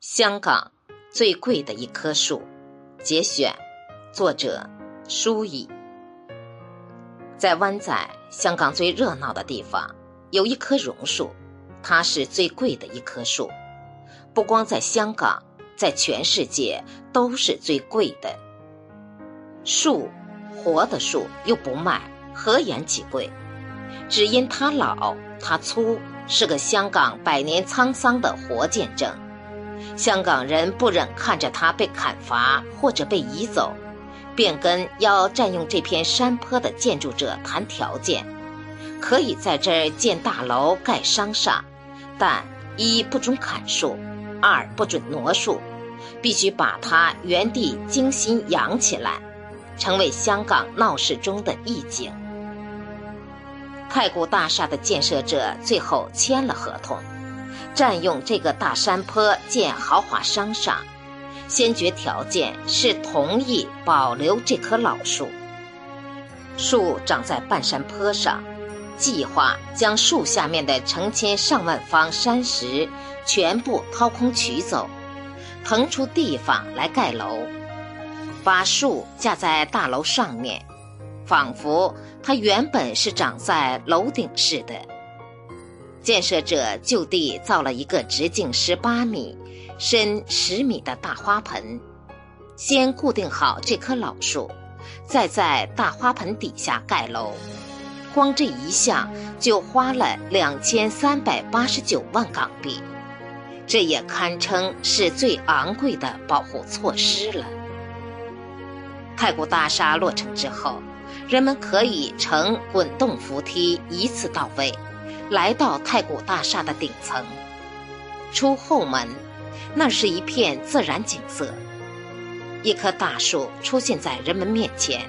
香港最贵的一棵树，节选，作者舒乙。在湾仔，香港最热闹的地方，有一棵榕树，它是最贵的一棵树。不光在香港，在全世界都是最贵的。树，活的树又不卖，何言其贵？只因它老，它粗，是个香港百年沧桑的活见证。香港人不忍看着它被砍伐或者被移走，便跟要占用这片山坡的建筑者谈条件，可以在这儿建大楼、盖商厦，但一不准砍树，二不准挪树，必须把它原地精心养起来，成为香港闹市中的一景。太古大厦的建设者最后签了合同。占用这个大山坡建豪华商厦，先决条件是同意保留这棵老树。树长在半山坡上，计划将树下面的成千上万方山石全部掏空取走，腾出地方来盖楼，把树架在大楼上面，仿佛它原本是长在楼顶似的。建设者就地造了一个直径十八米、深十米的大花盆，先固定好这棵老树，再在大花盆底下盖楼。光这一项就花了两千三百八十九万港币，这也堪称是最昂贵的保护措施了。太古大厦落成之后，人们可以乘滚动扶梯一次到位。来到太古大厦的顶层，出后门，那是一片自然景色。一棵大树出现在人们面前，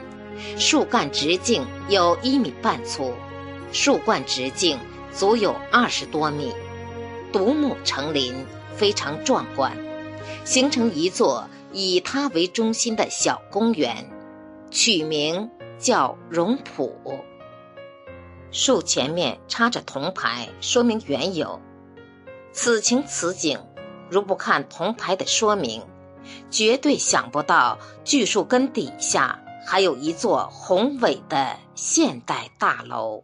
树干直径有一米半粗，树冠直径足有二十多米，独木成林，非常壮观，形成一座以它为中心的小公园，取名叫榕浦。树前面插着铜牌，说明缘由。此情此景，如不看铜牌的说明，绝对想不到巨树根底下还有一座宏伟的现代大楼。